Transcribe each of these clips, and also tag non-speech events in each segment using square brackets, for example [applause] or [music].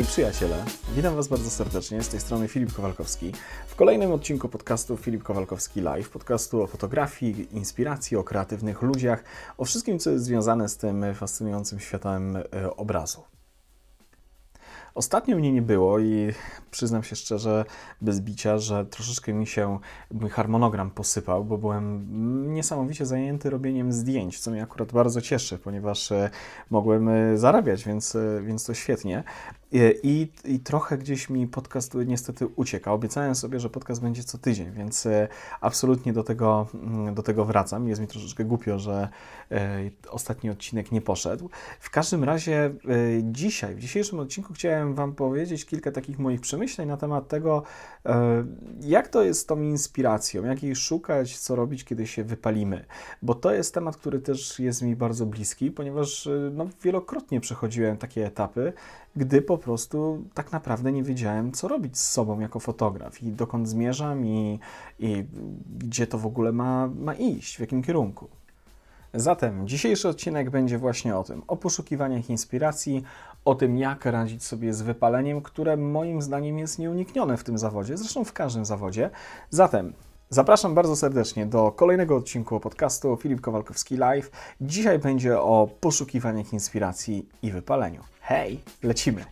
Hej przyjaciele, witam Was bardzo serdecznie, z tej strony Filip Kowalkowski. W kolejnym odcinku podcastu Filip Kowalkowski Live, podcastu o fotografii, inspiracji, o kreatywnych ludziach, o wszystkim, co jest związane z tym fascynującym światem e, obrazu. Ostatnio mnie nie było i przyznam się szczerze, bez bicia, że troszeczkę mi się mój harmonogram posypał, bo byłem niesamowicie zajęty robieniem zdjęć, co mnie akurat bardzo cieszy, ponieważ e, mogłem e, zarabiać, więc, więc to świetnie. I, I trochę gdzieś mi podcast niestety ucieka. Obiecałem sobie, że podcast będzie co tydzień, więc e, absolutnie do tego, mm, do tego wracam. Jest mi troszeczkę głupio, że e, ostatni odcinek nie poszedł. W każdym razie e, dzisiaj, w dzisiejszym odcinku chciałem Wam powiedzieć kilka takich moich przemyśleń na temat tego, jak to jest z tą inspiracją, jak jej szukać, co robić, kiedy się wypalimy. Bo to jest temat, który też jest mi bardzo bliski, ponieważ no, wielokrotnie przechodziłem takie etapy, gdy po prostu tak naprawdę nie wiedziałem, co robić z sobą jako fotograf i dokąd zmierzam i, i gdzie to w ogóle ma, ma iść, w jakim kierunku. Zatem dzisiejszy odcinek będzie właśnie o tym, o poszukiwaniach inspiracji, o tym, jak radzić sobie z wypaleniem, które moim zdaniem jest nieuniknione w tym zawodzie, zresztą w każdym zawodzie. Zatem Zapraszam bardzo serdecznie do kolejnego odcinku podcastu Filip Kowalkowski Live. Dzisiaj będzie o poszukiwaniach inspiracji i wypaleniu. Hej, lecimy!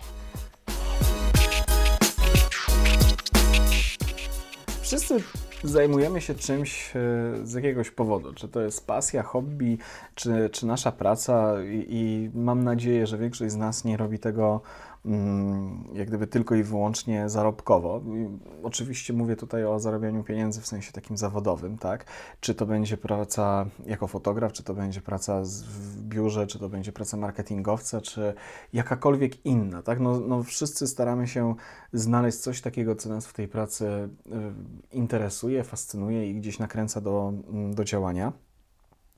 Wszyscy zajmujemy się czymś e, z jakiegoś powodu, czy to jest pasja, hobby, czy, czy nasza praca i, i mam nadzieję, że większość z nas nie robi tego jak gdyby tylko i wyłącznie zarobkowo. Oczywiście mówię tutaj o zarabianiu pieniędzy w sensie takim zawodowym, tak? Czy to będzie praca jako fotograf, czy to będzie praca w biurze, czy to będzie praca marketingowca, czy jakakolwiek inna, tak? No, no wszyscy staramy się znaleźć coś takiego, co nas w tej pracy y, interesuje, fascynuje i gdzieś nakręca do, mm, do działania.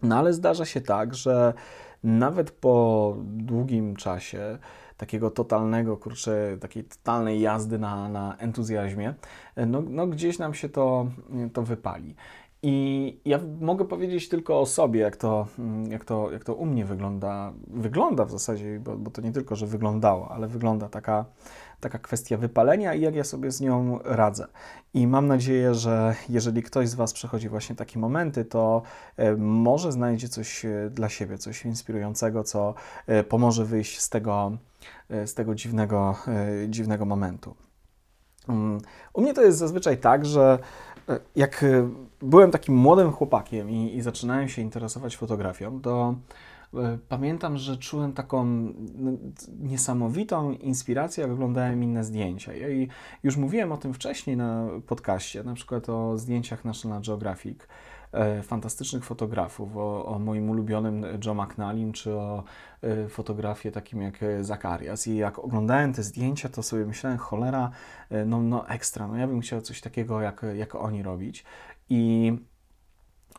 No ale zdarza się tak, że nawet po długim czasie takiego totalnego, kurczę, takiej totalnej jazdy na, na entuzjazmie, no, no gdzieś nam się to, to wypali. I ja mogę powiedzieć tylko o sobie, jak to, jak to, jak to u mnie wygląda. Wygląda w zasadzie, bo, bo to nie tylko, że wyglądało, ale wygląda taka, taka kwestia wypalenia i jak ja sobie z nią radzę. I mam nadzieję, że jeżeli ktoś z Was przechodzi właśnie takie momenty, to e, może znajdzie coś e, dla siebie, coś inspirującego, co e, pomoże wyjść z tego, z tego dziwnego, dziwnego momentu. Mm, u mnie to jest zazwyczaj tak, że jak byłem takim młodym chłopakiem i, i zaczynałem się interesować fotografią, to pamiętam, że czułem taką no, niesamowitą inspirację, jak oglądałem inne zdjęcia. I już mówiłem o tym wcześniej na podcaście, na przykład o zdjęciach National Geographic, e, fantastycznych fotografów, o, o, moim ulubionym Joe McNallin, czy o e, fotografie takim jak Zakarias. I jak oglądałem te zdjęcia, to sobie myślałem, cholera, no, no ekstra, no ja bym chciał coś takiego, jak, jak oni robić. I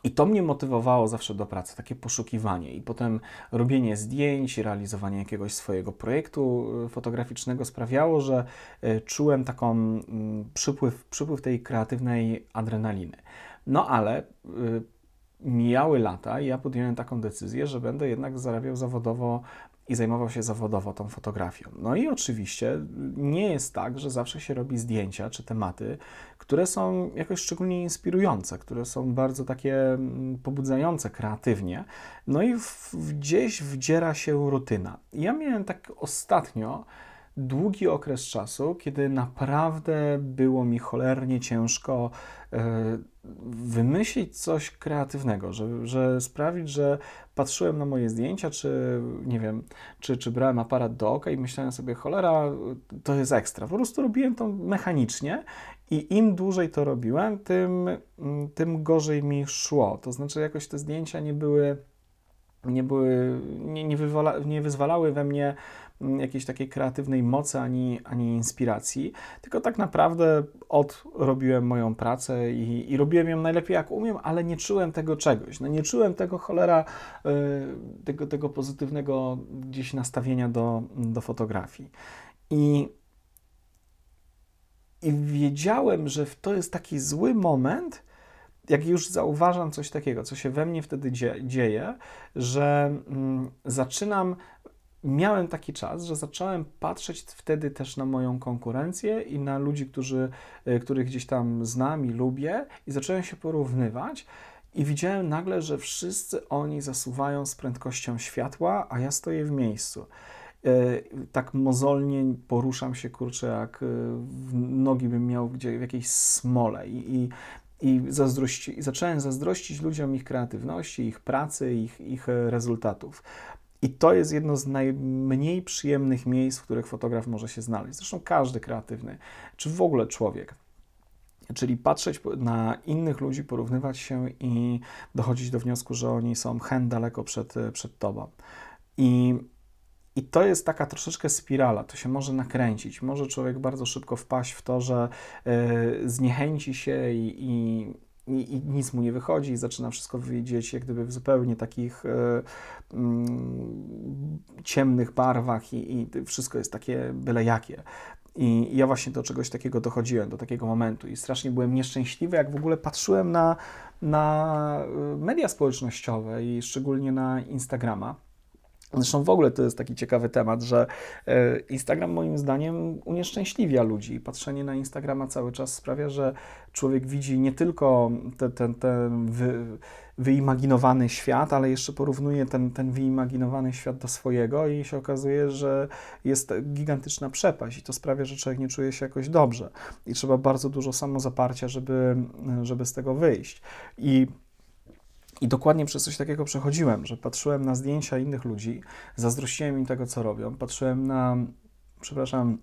i to mnie motywowało zawsze do pracy, takie poszukiwanie i potem robienie zdjęć, realizowanie jakiegoś swojego projektu y, fotograficznego sprawiało, że y, czułem taką mm, przypływ, przypływ tej kreatywnej adrenaliny. No ale y, mijały lata i ja podjąłem taką decyzję, że będę jednak zarabiał zawodowo i zajmował się zawodowo tą fotografią. No i oczywiście nie jest tak, że zawsze się robi zdjęcia czy tematy, które są jakoś szczególnie inspirujące, które są bardzo takie mm, pobudzające kreatywnie. No i w, gdzieś wdziera się rutyna. Ja miałem tak ostatnio długi okres czasu, kiedy naprawdę było mi cholernie ciężko e, wymyślić coś kreatywnego, że, że sprawić, że patrzyłem na moje zdjęcia, czy nie wiem, czy, czy brałem aparat do oka i myślałem sobie, cholera, to jest ekstra. Po prostu robiłem to mechanicznie i im dłużej to robiłem, tym, tym gorzej mi szło. To znaczy, jakoś te zdjęcia nie były, nie były, nie, nie, wywala, nie wyzwalały we mnie jakiejś takiej kreatywnej mocy ani, ani inspiracji, tylko tak naprawdę odrobiłem moją pracę i, i robiłem ją najlepiej jak umiem, ale nie czułem tego czegoś. No nie czułem tego cholera, yy, tego, tego pozytywnego gdzieś nastawienia do, do fotografii. I i wiedziałem, że to jest taki zły moment, jak już zauważam coś takiego, co się we mnie wtedy dzieje, że mm, zaczynam miałem taki czas, że zacząłem patrzeć wtedy też na moją konkurencję i na ludzi, którzy, e, których gdzieś tam znam i lubię, i zacząłem się porównywać. I widziałem nagle, że wszyscy oni zasuwają z prędkością światła, a ja stoję w miejscu. E, tak mozolnie poruszam się, kurczę, jak e, nogi bym miał gdzie, w jakiejś smole. I, i, i, zazdrości, i zacząłem zazdrościć ludziom ich kreatywności, ich pracy, ich, ich rezultatów. I to jest jedno z najmniej przyjemnych miejsc, w których fotograf może się znaleźć. Zresztą każdy kreatywny, czy w ogóle człowiek. Czyli patrzeć na innych ludzi, porównywać się i dochodzić do wniosku, że oni są hen daleko przed, przed tobą. I, I to jest taka troszeczkę spirala, to się może nakręcić. Może człowiek bardzo szybko wpaść w to, że y, zniechęci się i, i i, i, nic mu nie wychodzi i zaczyna wszystko widzieć jak gdyby w zupełnie takich e, mm, ciemnych barwach i, i, wszystko jest takie byle jakie. I ja właśnie do czegoś takiego dochodziłem, do takiego momentu i strasznie byłem nieszczęśliwy, jak w ogóle patrzyłem na, na e, media społecznościowe i szczególnie na Instagrama Zresztą w ogóle to jest taki ciekawy temat, że e, Instagram moim zdaniem unieszczęśliwia ludzi. Patrzenie na Instagrama cały czas sprawia, że człowiek widzi nie tylko ten, ten, ten wy, wyimaginowany świat, ale jeszcze porównuje ten, ten wyimaginowany świat do swojego i się okazuje, że jest gigantyczna przepaść i to sprawia, że człowiek nie czuje się jakoś dobrze. I trzeba bardzo dużo samozaparcia, żeby, żeby z tego wyjść. I i dokładnie przez coś takiego przechodziłem, że patrzyłem na zdjęcia innych ludzi, zazdrościłem im tego, co robią, patrzyłem na, przepraszam,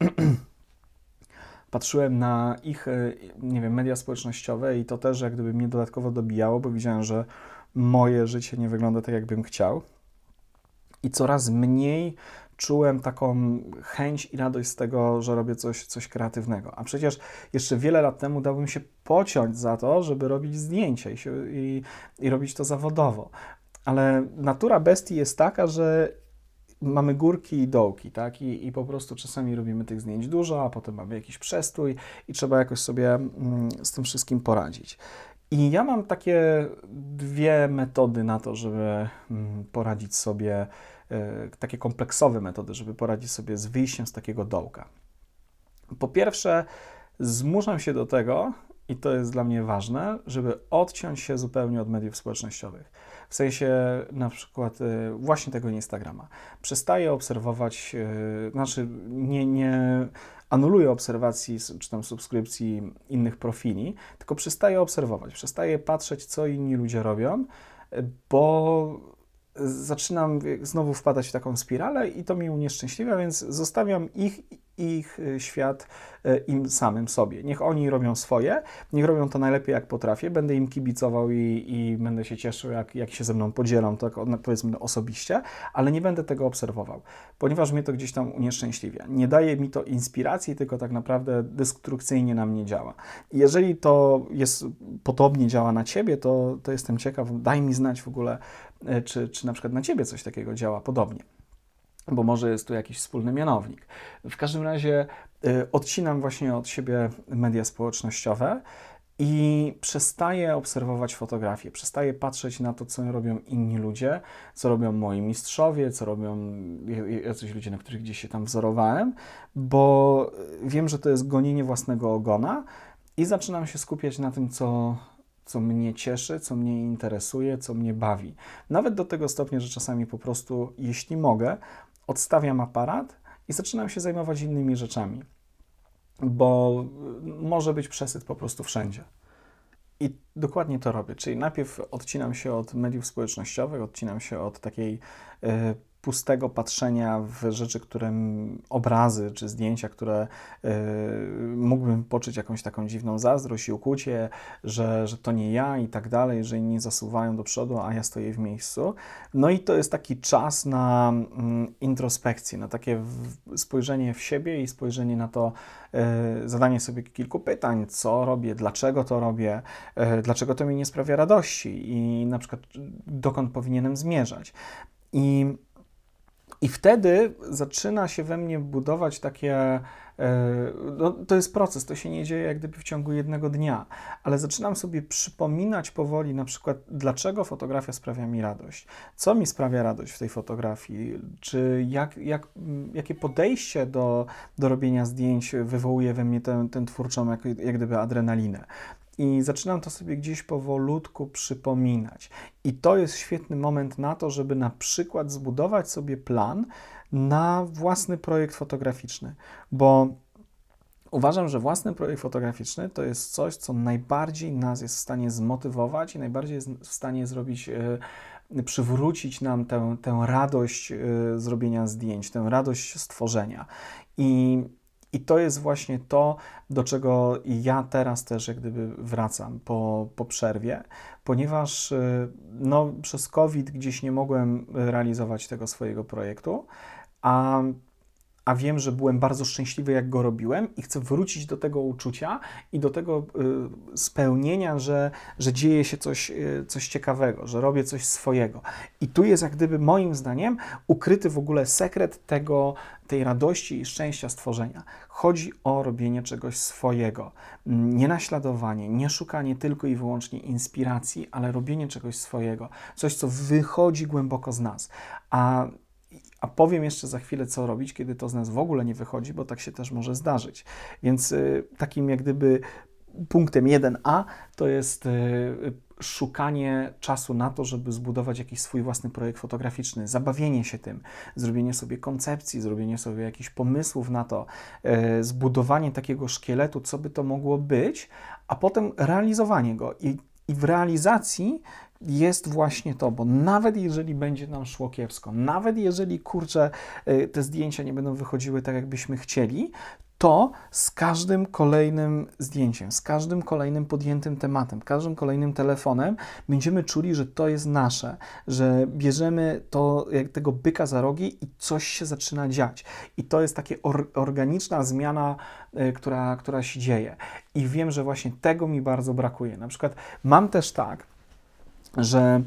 [clears throat] patrzyłem na ich, e, nie wiem, media społecznościowe i to też jak gdyby mnie dodatkowo dobijało, bo widziałem, że moje życie nie wygląda tak, jakbym chciał. I coraz mniej czułem taką chęć i radość z tego, że robię coś, coś kreatywnego. A przecież jeszcze wiele lat temu dałbym się pociąć za to, żeby robić zdjęcia i, się, i, i robić to zawodowo. Ale natura bestii jest taka, że mamy górki i dołki, tak? I, I po prostu czasami robimy tych zdjęć dużo, a potem mamy jakiś przestój i trzeba jakoś sobie mm, z tym wszystkim poradzić. I ja mam takie dwie metody na to, żeby mm, poradzić sobie takie kompleksowe metody, żeby poradzić sobie z wyjściem z takiego dołka. Po pierwsze, zmuszam się do tego, i to jest dla mnie ważne, żeby odciąć się zupełnie od mediów społecznościowych. W sensie na przykład e, właśnie tego Instagrama. Przestaję obserwować, e, znaczy nie, nie anuluję obserwacji czy tam subskrypcji innych profili, tylko przestaję obserwować, przestaję patrzeć, co inni ludzie robią, bo zaczynam znowu wpadać w taką spiralę i to mi unieszczęśliwia, więc zostawiam ich ich y, świat y, im samym sobie. Niech oni robią swoje, niech robią to najlepiej jak potrafię, będę im kibicował i, i będę się cieszył, jak, jak się ze mną podzielą, tak powiedzmy osobiście, ale nie będę tego obserwował, ponieważ mnie to gdzieś tam unieszczęśliwia. Nie daje mi to inspiracji, tylko tak naprawdę destrukcyjnie na mnie działa. Jeżeli to jest podobnie działa na Ciebie, to, to jestem ciekaw, daj mi znać w ogóle, czy, czy na przykład na Ciebie coś takiego działa podobnie bo może jest tu jakiś wspólny mianownik. W każdym razie y, odcinam właśnie od siebie media społecznościowe i przestaję obserwować fotografię, przestaję patrzeć na to, co robią inni ludzie, co robią moi mistrzowie, co robią jacyś ludzie, na których gdzieś się tam wzorowałem, bo wiem, że to jest gonienie własnego ogona i zaczynam się skupiać na tym, co, co mnie cieszy, co mnie interesuje, co mnie bawi. Nawet do tego stopnia, że czasami po prostu, jeśli mogę, odstawiam aparat i zaczynam się zajmować innymi rzeczami, bo może być przesyt po prostu wszędzie. I dokładnie to robię, czyli najpierw odcinam się od mediów społecznościowych, odcinam się od takiej y, pustego patrzenia w rzeczy, które obrazy czy zdjęcia, które y, mógłbym poczuć jakąś taką dziwną zazdrość i ukłucie, że, że to nie ja i tak dalej, że inni zasuwają do przodu, a ja stoję w miejscu. No i to jest taki czas na mm, introspekcję, na takie spojrzenie w siebie i spojrzenie na to, y, zadanie sobie kilku pytań, co robię, dlaczego to robię, y, dlaczego to mi nie sprawia radości i na przykład dokąd powinienem zmierzać. I i wtedy zaczyna się we mnie budować takie no, to jest proces, to się nie dzieje jak gdyby w ciągu jednego dnia, ale zaczynam sobie przypominać powoli na przykład, dlaczego fotografia sprawia mi radość, co mi sprawia radość w tej fotografii, czy jak, jak, jakie podejście do, do robienia zdjęć wywołuje we mnie tę twórczą jak, jak gdyby adrenalinę. I zaczynam to sobie gdzieś powolutku przypominać. I to jest świetny moment na to, żeby na przykład zbudować sobie plan na własny projekt fotograficzny, bo uważam, że własny projekt fotograficzny to jest coś, co najbardziej nas jest w stanie zmotywować i najbardziej jest w stanie zrobić. Yy, przywrócić nam tę, tę radość yy, zrobienia zdjęć, tę radość stworzenia. I i to jest właśnie to, do czego ja teraz też jak gdyby wracam po, po przerwie, ponieważ y, no, przez COVID gdzieś nie mogłem realizować tego swojego projektu, a a wiem, że byłem bardzo szczęśliwy, jak go robiłem, i chcę wrócić do tego uczucia i do tego y, spełnienia, że, że dzieje się coś, y, coś ciekawego, że robię coś swojego. I tu jest, jak gdyby, moim zdaniem, ukryty w ogóle sekret tego, tej radości i szczęścia stworzenia. Chodzi o robienie czegoś swojego. Nie naśladowanie, nie szukanie tylko i wyłącznie inspiracji, ale robienie czegoś swojego. Coś, co wychodzi głęboko z nas. A a powiem jeszcze za chwilę, co robić, kiedy to z nas w ogóle nie wychodzi, bo tak się też może zdarzyć. Więc y, takim jak gdyby punktem 1a to jest y, szukanie czasu na to, żeby zbudować jakiś swój własny projekt fotograficzny, zabawienie się tym, zrobienie sobie koncepcji, zrobienie sobie jakichś pomysłów na to, y, zbudowanie takiego szkieletu, co by to mogło być, a potem realizowanie go. I, i w realizacji jest właśnie to, bo nawet jeżeli będzie nam szło kiepsko, nawet jeżeli kurczę, y, te zdjęcia nie będą wychodziły tak, jakbyśmy chcieli, to z każdym kolejnym zdjęciem, z każdym kolejnym podjętym tematem, każdym kolejnym telefonem będziemy czuli, że to jest nasze, że bierzemy to, jak tego byka za rogi i coś się zaczyna dziać. I to jest taka or, organiczna zmiana, y, która, która się dzieje. I wiem, że właśnie tego mi bardzo brakuje. Na przykład mam też tak, że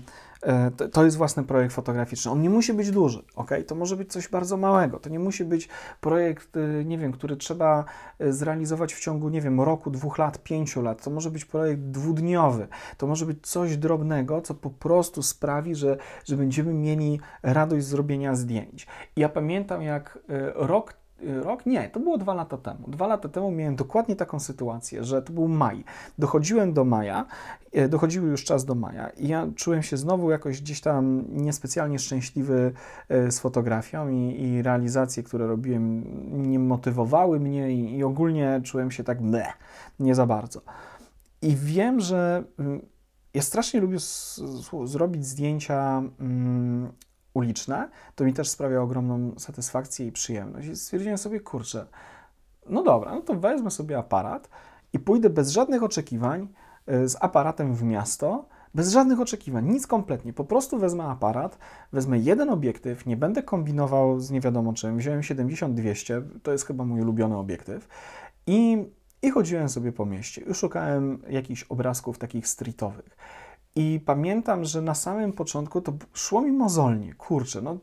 to jest własny projekt fotograficzny. On nie musi być duży, ok? To może być coś bardzo małego. To nie musi być projekt, e, nie wiem, który trzeba e, zrealizować w ciągu, nie wiem, roku, dwóch lat, pięciu lat. To może być projekt dwudniowy. To może być coś drobnego, co po prostu sprawi, że, że będziemy mieli radość zrobienia zdjęć. Ja pamiętam, jak rok rok? Nie, to było dwa lata temu. Dwa lata temu miałem dokładnie taką sytuację, że to był maj. Dochodziłem do maja, e, dochodził już czas do maja i ja czułem się znowu jakoś gdzieś tam niespecjalnie szczęśliwy e, z fotografią i, i realizacje, które robiłem, nie motywowały mnie i, i ogólnie czułem się tak meh, nie za bardzo. I wiem, że mm, ja strasznie lubię zrobić zdjęcia mm, uliczne, to mi też sprawia ogromną satysfakcję i przyjemność. I stwierdziłem sobie, kurczę, no dobra, no to wezmę sobie aparat i pójdę bez żadnych oczekiwań y, z aparatem w miasto, bez żadnych oczekiwań, nic kompletnie. Po prostu wezmę aparat, wezmę jeden obiektyw, nie będę kombinował z nie wiadomo czym. Wziąłem 70-200, to jest chyba mój ulubiony obiektyw. I, I chodziłem sobie po mieście. Już szukałem jakichś obrazków takich streetowych. I pamiętam, że na samym początku to szło mi mozolnie, kurczę, no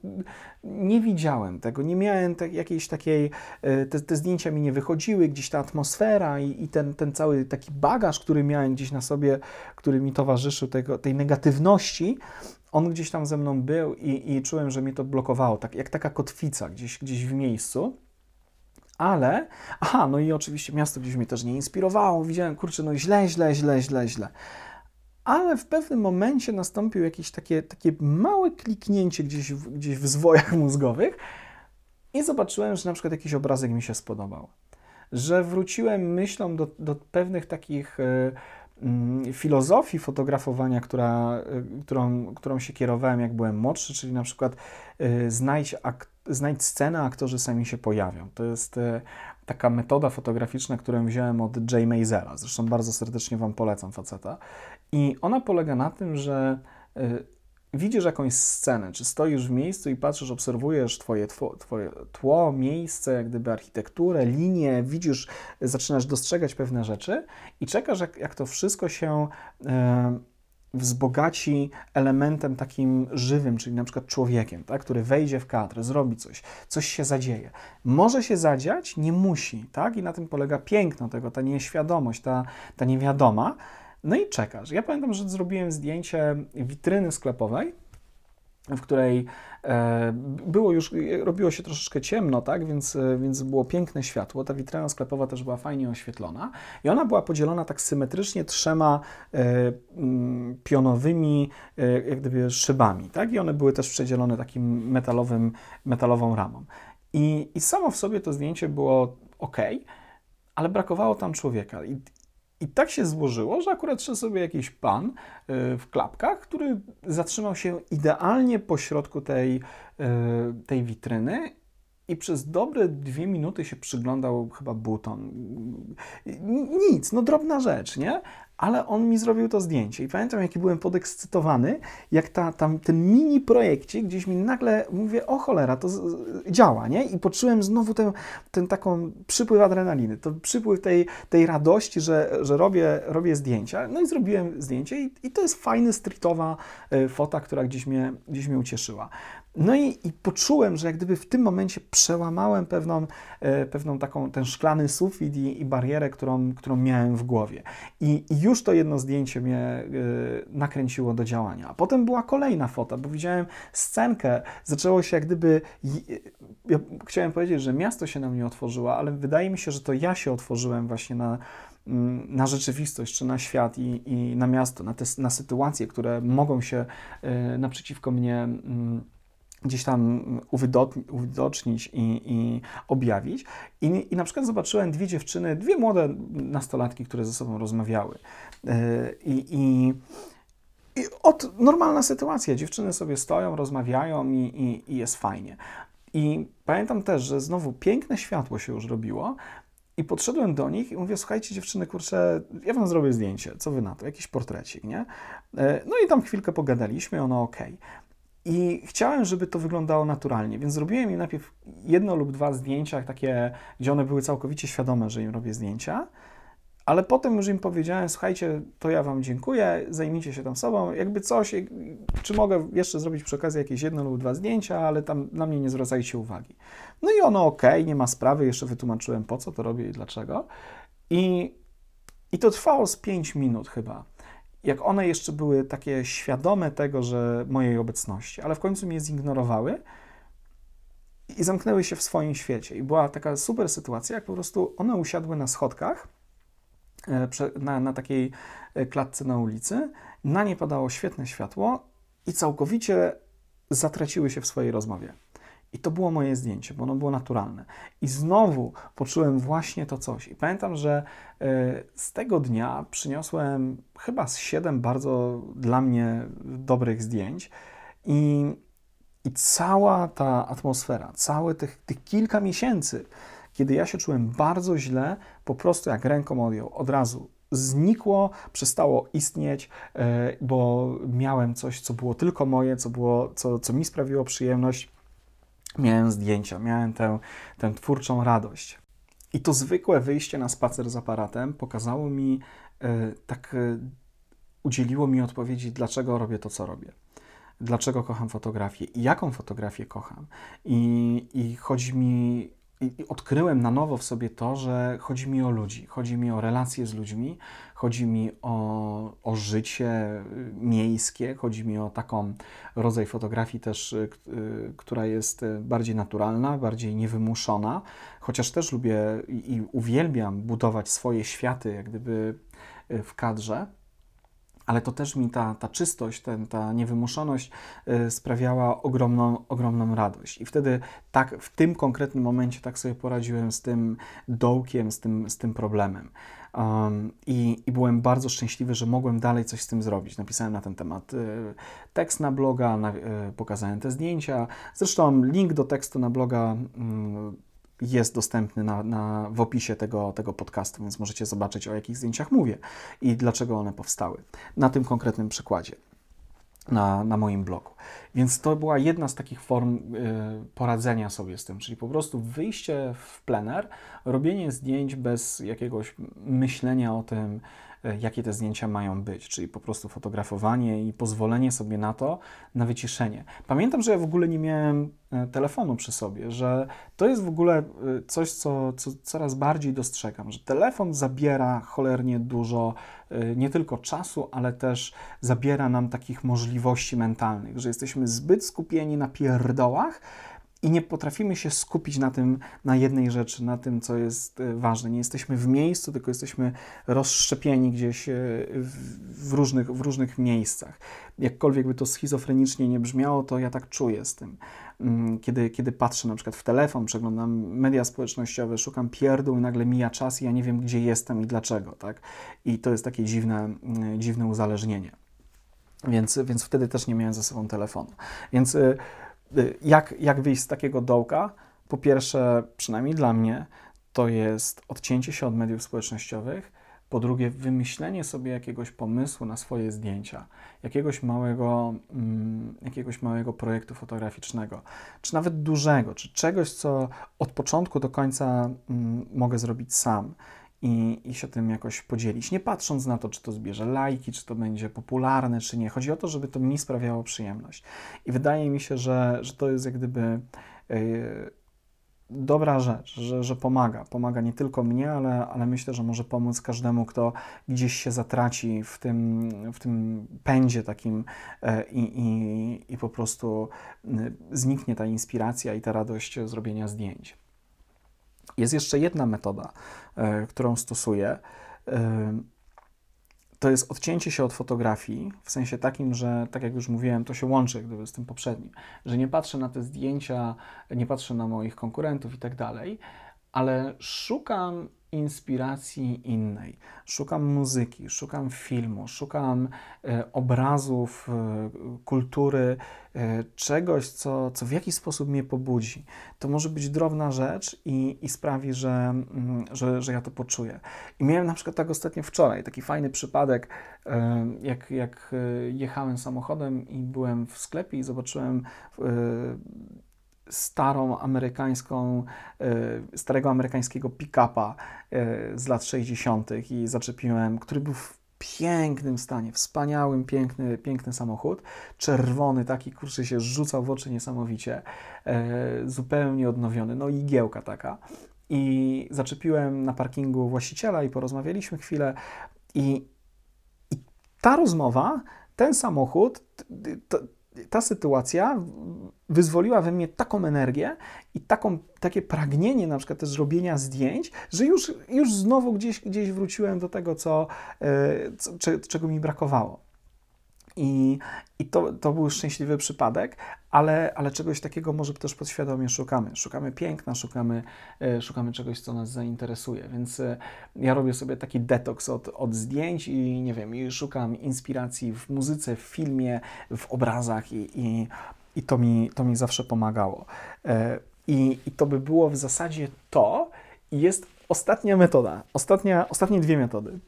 nie widziałem tego, nie miałem te, jakiejś takiej, e, te, te, zdjęcia mi nie wychodziły, gdzieś ta atmosfera i, i, ten, ten cały taki bagaż, który miałem gdzieś na sobie, który mi towarzyszył, tego, tej negatywności, on gdzieś tam ze mną był i, i czułem, że mnie to blokowało, tak jak taka kotwica gdzieś, gdzieś w miejscu. Ale, aha, no i oczywiście miasto gdzieś mnie też nie inspirowało, widziałem, kurczę, no źle, źle, źle, źle, źle ale w pewnym momencie nastąpił jakieś takie, takie małe kliknięcie gdzieś w, gdzieś w zwojach [laughs] mózgowych i zobaczyłem, że na przykład jakiś obrazek mi się spodobał. Że wróciłem myślą do, do pewnych takich y, y, filozofii fotografowania, która, y, którą, którą się kierowałem, jak byłem młodszy, czyli na przykład znajdź, ak, znajdź scenę, aktorzy sami się pojawią. To jest taka metoda fotograficzna, którą wziąłem od Jay Mazera. Zresztą bardzo serdecznie Wam polecam faceta. I ona polega na tym, że y, widzisz jakąś scenę, czy stoisz w miejscu i patrzysz, obserwujesz twoje, tło, twoje tło, miejsce, jak gdyby architekturę, linię, widzisz, zaczynasz dostrzegać pewne rzeczy i czekasz, jak, jak to wszystko się y, wzbogaci elementem takim żywym, czyli na przykład człowiekiem, tak, który wejdzie w kadr, zrobi coś, coś się zadzieje. Może się zadziać, nie musi, tak? I na tym polega piękno tego, ta nieświadomość, ta, ta niewiadoma. No i czekasz. Ja pamiętam, że zrobiłem zdjęcie witryny sklepowej, w której e, było już, robiło się troszeczkę ciemno, tak, więc, e, więc było piękne światło. Ta witryna sklepowa też była fajnie oświetlona i ona była podzielona tak symetrycznie trzema e, mm, pionowymi jak gdyby szybami, tak, i one były też przedzielone takim metalowym, metalową ramą. I, I samo w sobie to zdjęcie było ok, ale brakowało tam człowieka. I, i tak się złożyło, że akurat szedł sobie jakiś pan y, w klapkach, który zatrzymał się idealnie po środku tej, y, tej witryny i przez dobre dwie minuty się przyglądał chyba buton. Nic, no drobna rzecz, nie? ale on mi zrobił to zdjęcie. I pamiętam, jaki byłem podekscytowany, jak ta, tam, ten mini projekcik gdzieś mi nagle mówię, o cholera, to z, działa, nie? I poczułem znowu ten, ten taką przypływ adrenaliny, to przypływ tej, tej radości, że, że robię, robię zdjęcia. No i zrobiłem zdjęcie i, i to jest fajny, streetowa y, fota, która gdzieś mnie, gdzieś mnie ucieszyła. No i, i, poczułem, że jak gdyby w tym momencie przełamałem pewną, e, pewną taką, ten szklany sufit i, i barierę, którą, którą miałem w głowie. I, I, już to jedno zdjęcie mnie e, nakręciło do działania. A potem była kolejna fota, bo widziałem scenkę, zaczęło się jak gdyby, ja chciałem powiedzieć, że miasto się na mnie otworzyło, ale wydaje mi się, że to ja się otworzyłem właśnie na, mm, na rzeczywistość, czy na świat i, i na miasto, na te na sytuacje, które mogą się e, naprzeciwko mnie mm, gdzieś tam uwidocznić i, i objawić. I, I na przykład zobaczyłem dwie dziewczyny, dwie młode nastolatki, które ze sobą rozmawiały. E, I, i, i od normalna sytuacja. Dziewczyny sobie stoją, rozmawiają i, i, jest fajnie. I pamiętam też, że znowu piękne światło się już robiło, i podszedłem do nich i mówię, słuchajcie dziewczyny, kurczę, ja wam zrobię zdjęcie, co wy na to, jakiś portrecik, nie? E, no i tam chwilkę pogadaliśmy, ono ok. I chciałem, żeby to wyglądało naturalnie, więc zrobiłem im najpierw jedno lub dwa zdjęcia, takie, gdzie one były całkowicie świadome, że im robię zdjęcia, ale potem już im powiedziałem, słuchajcie, to ja Wam dziękuję, zajmijcie się tam sobą, jakby coś, czy mogę jeszcze zrobić przy okazji jakieś jedno lub dwa zdjęcia, ale tam na mnie nie zwracajcie uwagi. No i ono ok, nie ma sprawy, jeszcze wytłumaczyłem po co to robię i dlaczego. I, i to trwało z 5 minut chyba jak one jeszcze były takie świadome tego, że mojej obecności, ale w końcu mnie zignorowały i zamknęły się w swoim świecie. I była taka super sytuacja, jak po prostu one usiadły na schodkach e, na, na takiej e, klatce na ulicy, na nie padało świetne światło i całkowicie zatraciły się w swojej rozmowie. I to było moje zdjęcie, bo ono było naturalne. I znowu poczułem właśnie to coś. I pamiętam, że e, z tego dnia przyniosłem chyba z siedem bardzo dla mnie dobrych zdjęć. I, i cała ta atmosfera, całe tych, tych kilka miesięcy, kiedy ja się czułem bardzo źle, po prostu jak ręką odjął, od razu znikło, przestało istnieć, e, bo miałem coś, co było tylko moje, co, było, co, co mi sprawiło przyjemność miałem zdjęcia, miałem tę, tę twórczą radość. I to zwykłe wyjście na spacer z aparatem pokazało mi, e, tak e, udzieliło mi odpowiedzi, dlaczego robię to, co robię. Dlaczego kocham fotografię i jaką fotografię kocham. I, i chodzi mi i odkryłem na nowo w sobie to, że chodzi mi o ludzi, chodzi mi o relacje z ludźmi, chodzi mi o, o życie y, miejskie, chodzi mi o taką rodzaj fotografii też, y, y, która jest bardziej naturalna, bardziej niewymuszona, chociaż też lubię i, uwielbiam budować swoje światy, jak gdyby w kadrze ale to też mi ta, ta czystość, ten, ta niewymuszoność y, sprawiała ogromną, ogromną radość. I wtedy tak w tym konkretnym momencie tak sobie poradziłem z tym dołkiem, z tym, z tym problemem. Um, i, i, byłem bardzo szczęśliwy, że mogłem dalej coś z tym zrobić. Napisałem na ten temat y, tekst na bloga, na, y, pokazałem te zdjęcia. Zresztą link do tekstu na bloga y, jest dostępny na, na, w opisie tego, tego podcastu, więc możecie zobaczyć, o jakich zdjęciach mówię i dlaczego one powstały. Na tym konkretnym przykładzie. Na, na moim blogu. Więc to była jedna z takich form y, poradzenia sobie z tym, czyli po prostu wyjście w plener, robienie zdjęć bez jakiegoś myślenia o tym, jakie te zdjęcia mają być, czyli po prostu fotografowanie i pozwolenie sobie na to, na wyciszenie. Pamiętam, że ja w ogóle nie miałem e, telefonu przy sobie, że to jest w ogóle e, coś, co, co coraz bardziej dostrzegam, że telefon zabiera cholernie dużo nie tylko czasu, ale też zabiera nam takich możliwości mentalnych, że jesteśmy zbyt skupieni na pierdołach, i nie potrafimy się skupić na tym, na jednej rzeczy, na tym, co jest e, ważne. Nie jesteśmy w miejscu, tylko jesteśmy rozszczepieni gdzieś e, w różnych, w różnych miejscach. Jakkolwiek by to schizofrenicznie nie brzmiało, to ja tak czuję z tym. Mm, kiedy, kiedy patrzę na przykład w telefon, przeglądam media społecznościowe, szukam pierdół i nagle mija czas i ja nie wiem, gdzie jestem i dlaczego, tak? I to jest takie dziwne, mm, dziwne uzależnienie. Więc, więc wtedy też nie miałem ze sobą telefonu. Więc e, jak, jak wyjść z takiego dołka? Po pierwsze, przynajmniej dla mnie, to jest odcięcie się od mediów społecznościowych. Po drugie, wymyślenie sobie jakiegoś pomysłu na swoje zdjęcia, jakiegoś małego, mm, jakiegoś małego projektu fotograficznego, czy nawet dużego, czy czegoś, co od początku do końca mm, mogę zrobić sam i, i się tym jakoś podzielić. Nie patrząc na to, czy to zbierze lajki, czy to będzie popularne, czy nie. Chodzi o to, żeby to mi sprawiało przyjemność. I wydaje mi się, że, że to jest jak gdyby. Yy, dobra rzecz, że, że pomaga. Pomaga nie tylko mnie, ale, ale myślę, że może pomóc każdemu, kto gdzieś się zatraci w tym, w tym pędzie takim e, i, i, po prostu zniknie ta inspiracja i ta radość zrobienia zdjęć. Jest jeszcze jedna metoda, e, którą stosuję. E, to jest odcięcie się od fotografii, w sensie takim, że tak jak już mówiłem, to się łączy gdyby z tym poprzednim, że nie patrzę na te zdjęcia, nie patrzę na moich konkurentów i tak dalej, ale szukam inspiracji innej. Szukam muzyki, szukam filmu, szukam e, obrazów, e, kultury, e, czegoś, co, co w jakiś sposób mnie pobudzi. To może być drobna rzecz i, i sprawi, że, mm, że, że ja to poczuję. I miałem na przykład tak ostatnio wczoraj, taki fajny przypadek, jak, jak jechałem samochodem i byłem w sklepie i zobaczyłem starą amerykańską, e, starego amerykańskiego pick-upa e, z lat 60. i zaczepiłem, który był w pięknym stanie, wspaniałym, piękny, piękny samochód, czerwony, taki kurczę się rzucał w oczy niesamowicie, e, zupełnie odnowiony, no i giełka taka. I zaczepiłem na parkingu właściciela i porozmawialiśmy chwilę i, i ta rozmowa, ten samochód, to, ta sytuacja wyzwoliła we mnie taką energię i taką, takie pragnienie na przykład też zrobienia zdjęć, że już, już znowu gdzieś, gdzieś wróciłem do tego, co, e, co, czego mi brakowało. I, i to, to był szczęśliwy przypadek, ale, ale czegoś takiego może też podświadomie szukamy. Szukamy piękna, szukamy, e, szukamy czegoś, co nas zainteresuje. Więc e, ja robię sobie taki detoks od, od zdjęć i nie wiem, i szukam inspiracji w muzyce, w filmie, w obrazach i, i, i to, mi, to mi zawsze pomagało. E, I, I to by było w zasadzie to. Jest ostatnia metoda, ostatnia, ostatnie dwie metody,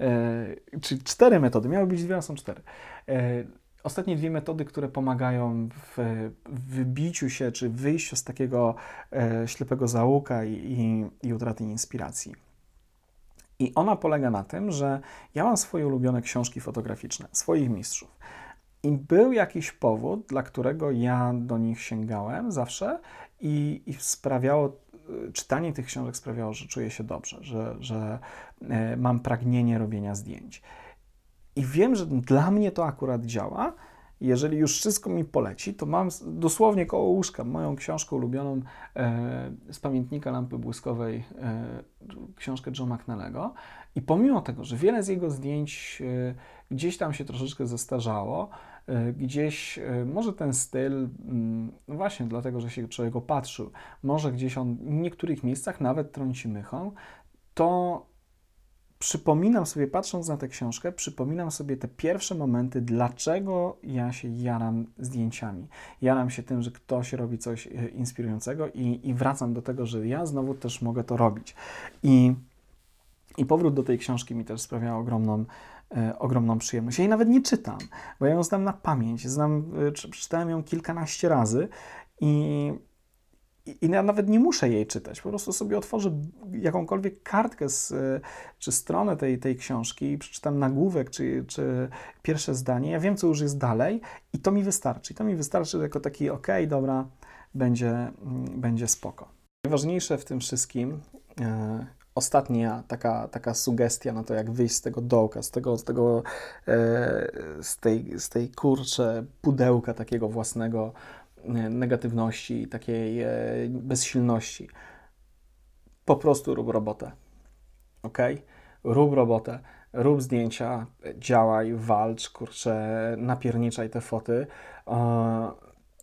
e, czy cztery metody, miały być dwie, a są cztery. E, ostatnie dwie metody, które pomagają w wybiciu się czy wyjściu z takiego e, ślepego zaułka i, i, i utraty inspiracji. I ona polega na tym, że ja mam swoje ulubione książki fotograficzne, swoich mistrzów. I był jakiś powód, dla którego ja do nich sięgałem zawsze i, i sprawiało czytanie tych książek sprawiało, że czuję się dobrze, że, że e, mam pragnienie robienia zdjęć. I wiem, że dla mnie to akurat działa. Jeżeli już wszystko mi poleci, to mam dosłownie koło łóżka moją książkę ulubioną e, z pamiętnika lampy błyskowej, e, książkę Joe McNallego. I pomimo tego, że wiele z jego zdjęć e, gdzieś tam się troszeczkę zestarzało, E, gdzieś, e, może ten styl, mm, no właśnie dlatego, że się człowiek opatrzył, może gdzieś on w niektórych miejscach nawet trąci mychą, to przypominam sobie, patrząc na tę książkę, przypominam sobie te pierwsze momenty, dlaczego ja się jaram zdjęciami. Jaram się tym, że ktoś robi coś inspirującego i, i wracam do tego, że ja znowu też mogę to robić. I, i powrót do tej książki mi też sprawia ogromną e, ogromną przyjemność. Ja jej nawet nie czytam, bo ja ją znam na pamięć. Znam, e, przeczytałem ją kilkanaście razy i i, I nawet nie muszę jej czytać, po prostu sobie otworzę jakąkolwiek kartkę z, czy stronę tej, tej książki i przeczytam nagłówek, czy, czy pierwsze zdanie. Ja wiem, co już jest dalej i to mi wystarczy. I to mi wystarczy jako taki, ok, dobra, będzie, mm, będzie spoko. Najważniejsze w tym wszystkim, e, ostatnia taka, taka sugestia na to, jak wyjść z tego dołka, z tego, z tego, e, z tej, z tej kurcze pudełka takiego własnego, E, negatywności, takiej e, bezsilności. Po prostu rób robotę. Ok? Rób robotę, rób zdjęcia, działaj, walcz, kurczę, napierniczaj te foty.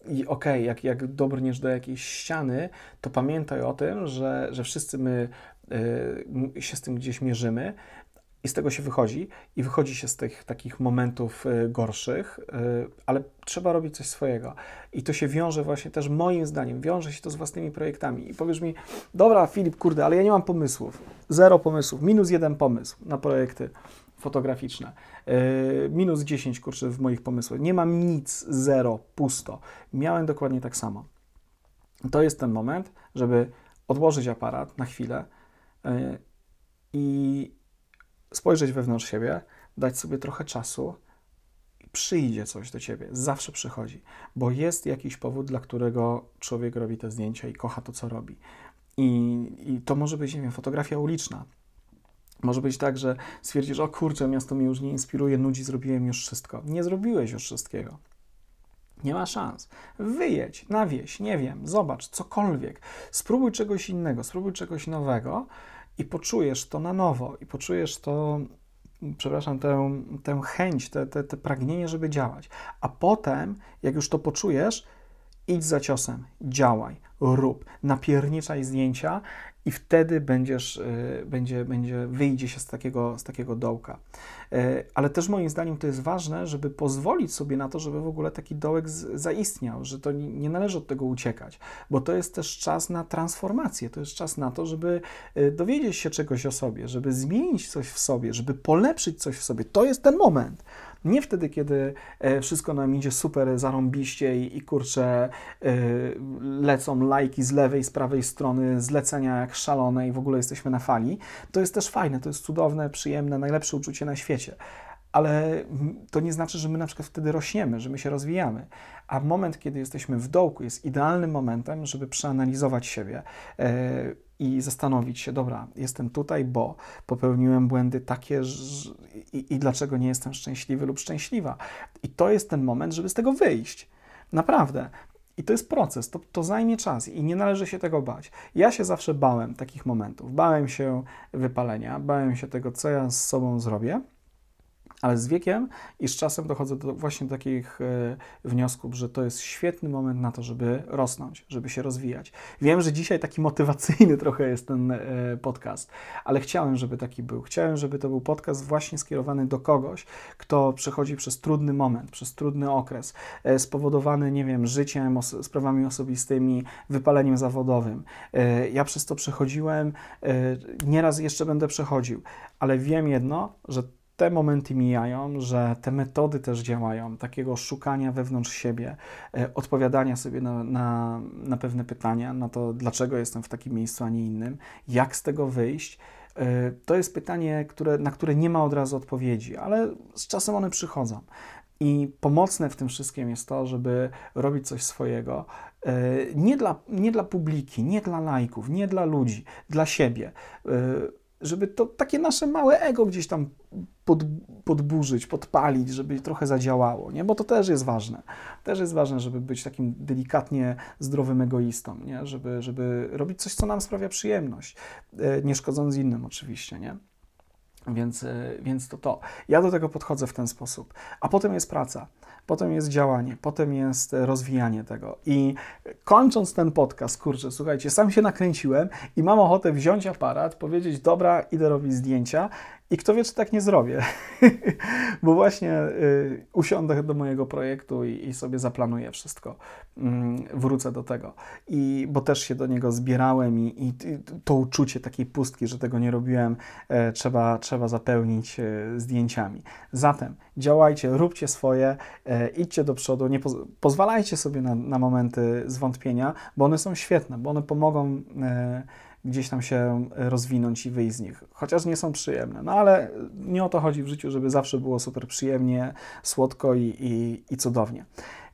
I okej, okay, jak, jak dobrniesz do jakiejś ściany, to pamiętaj o tym, że, że wszyscy my się z tym gdzieś mierzymy, i z tego się wychodzi, i wychodzi się z tych takich momentów y, gorszych, y, ale trzeba robić coś swojego. I to się wiąże właśnie też, moim zdaniem, wiąże się to z własnymi projektami. I powiesz mi, dobra, Filip, kurde, ale ja nie mam pomysłów. Zero pomysłów, minus jeden pomysł na projekty fotograficzne. Y, minus 10 kurczę w moich pomysłach. Nie mam nic, zero, pusto. Miałem dokładnie tak samo. To jest ten moment, żeby odłożyć aparat na chwilę i spojrzeć wewnątrz siebie, dać sobie trochę czasu i przyjdzie coś do ciebie. Zawsze przychodzi, bo jest jakiś powód, dla którego człowiek robi te zdjęcia i kocha to, co robi. I, i to może być, nie wiem, fotografia uliczna. Może być tak, że stwierdzisz, o kurczę, miasto mnie już nie inspiruje, nudzi, zrobiłem już wszystko. Nie zrobiłeś już wszystkiego. Nie ma szans. Wyjedź na wieś, nie wiem, zobacz, cokolwiek. Spróbuj czegoś innego, spróbuj czegoś nowego i poczujesz to na nowo, i poczujesz to, przepraszam, tę, tę chęć, te, te, te pragnienie, żeby działać. A potem, jak już to poczujesz, idź za ciosem, działaj, rób, napierniczaj zdjęcia i wtedy będziesz, y, będzie, będzie, wyjdzie się z takiego, z takiego dołka. Y, ale też moim zdaniem to jest ważne, żeby pozwolić sobie na to, żeby w ogóle taki dołek zaistniał, że to nie, należy od tego uciekać, bo to jest też czas na transformację, to jest czas na to, żeby y, dowiedzieć się czegoś o sobie, żeby zmienić coś w sobie, żeby polepszyć coś w sobie. To jest ten moment. Nie wtedy, kiedy e, wszystko nam idzie super zarąbiście i, i kurczę, e, lecą lajki z lewej, z prawej strony, zlecenia jak szalone i w ogóle jesteśmy na fali. To jest też fajne, to jest cudowne, przyjemne, najlepsze uczucie na świecie ale to nie znaczy, że my na przykład wtedy rośniemy, że my się rozwijamy. A moment, kiedy jesteśmy w dołku, jest idealnym momentem, żeby przeanalizować siebie e, i zastanowić się, dobra, jestem tutaj, bo popełniłem błędy takie i, i dlaczego nie jestem szczęśliwy lub szczęśliwa. I to jest ten moment, żeby z tego wyjść. Naprawdę. I to jest proces, to, to zajmie czas i nie należy się tego bać. Ja się zawsze bałem takich momentów. Bałem się wypalenia, bałem się tego, co ja z sobą zrobię. Ale z wiekiem i z czasem dochodzę do właśnie takich e, wniosków, że to jest świetny moment na to, żeby rosnąć, żeby się rozwijać. Wiem, że dzisiaj taki motywacyjny [laughs] trochę jest ten e, podcast, ale chciałem, żeby taki był. Chciałem, żeby to był podcast właśnie skierowany do kogoś, kto przechodzi przez trudny moment, przez trudny okres, e, spowodowany, nie wiem, życiem, sprawami osobistymi, wypaleniem zawodowym. Ja przez to przechodziłem, nieraz jeszcze będę przechodził, ale wiem jedno, że te momenty mijają, że te metody też działają, takiego szukania wewnątrz siebie, e, odpowiadania sobie na, na, na pewne pytania, na to, dlaczego jestem w takim miejscu, a nie innym, jak z tego wyjść. E, to jest pytanie, które, na które nie ma od razu odpowiedzi, ale z czasem one przychodzą. I pomocne w tym wszystkim jest to, żeby robić coś swojego, e, nie dla, nie dla publiki, nie dla lajków, nie dla ludzi, dla siebie żeby to takie nasze małe ego gdzieś tam pod, podburzyć, podpalić, żeby trochę zadziałało, nie? Bo to też jest ważne. Też jest ważne, żeby być takim delikatnie zdrowym egoistą, nie? Żeby, żeby robić coś, co nam sprawia przyjemność, e, nie szkodząc innym oczywiście, nie? Więc, e, więc to to. Ja do tego podchodzę w ten sposób. A potem jest praca, potem jest działanie, potem jest rozwijanie tego. I kończąc ten podcast, kurczę, słuchajcie, sam się nakręciłem i mam ochotę wziąć aparat, powiedzieć, dobra, idę robić zdjęcia I kto wie, czy tak nie zrobię, [laughs] bo właśnie y, usiądę do mojego projektu i, i sobie zaplanuję wszystko. Mm, wrócę do tego. I, bo też się do niego zbierałem i, i to uczucie takiej pustki, że tego nie robiłem, e, trzeba, trzeba zapełnić e, zdjęciami. Zatem działajcie, róbcie swoje, e, idźcie do przodu, nie poz pozwalajcie sobie na, na momenty zwątpienia, bo one są świetne, bo one pomogą e, gdzieś tam się rozwinąć i wyjść z nich, chociaż nie są przyjemne. No ale nie o to chodzi w życiu, żeby zawsze było super przyjemnie, słodko i, i, i cudownie.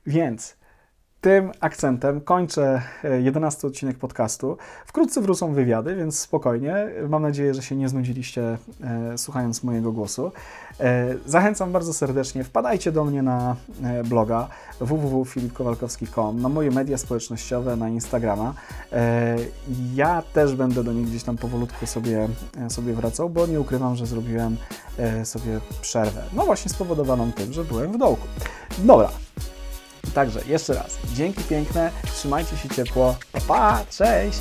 Więc tym akcentem kończę e, 11 odcinek podcastu. Wkrótce wrócą wywiady, więc spokojnie. Mam nadzieję, że się nie znudziliście e, słuchając mojego głosu. E, zachęcam bardzo serdecznie. Wpadajcie do mnie na e, bloga www.filipkowalkowski.com, na moje media społecznościowe, na Instagrama. E, ja też będę do nich gdzieś tam powolutku sobie, e, sobie wracał, bo nie ukrywam, że zrobiłem e, sobie przerwę. No właśnie spowodowaną tym, że byłem w dołku. Dobra, Także jeszcze raz, dzięki piękne, trzymajcie się ciepło, pa, pa cześć!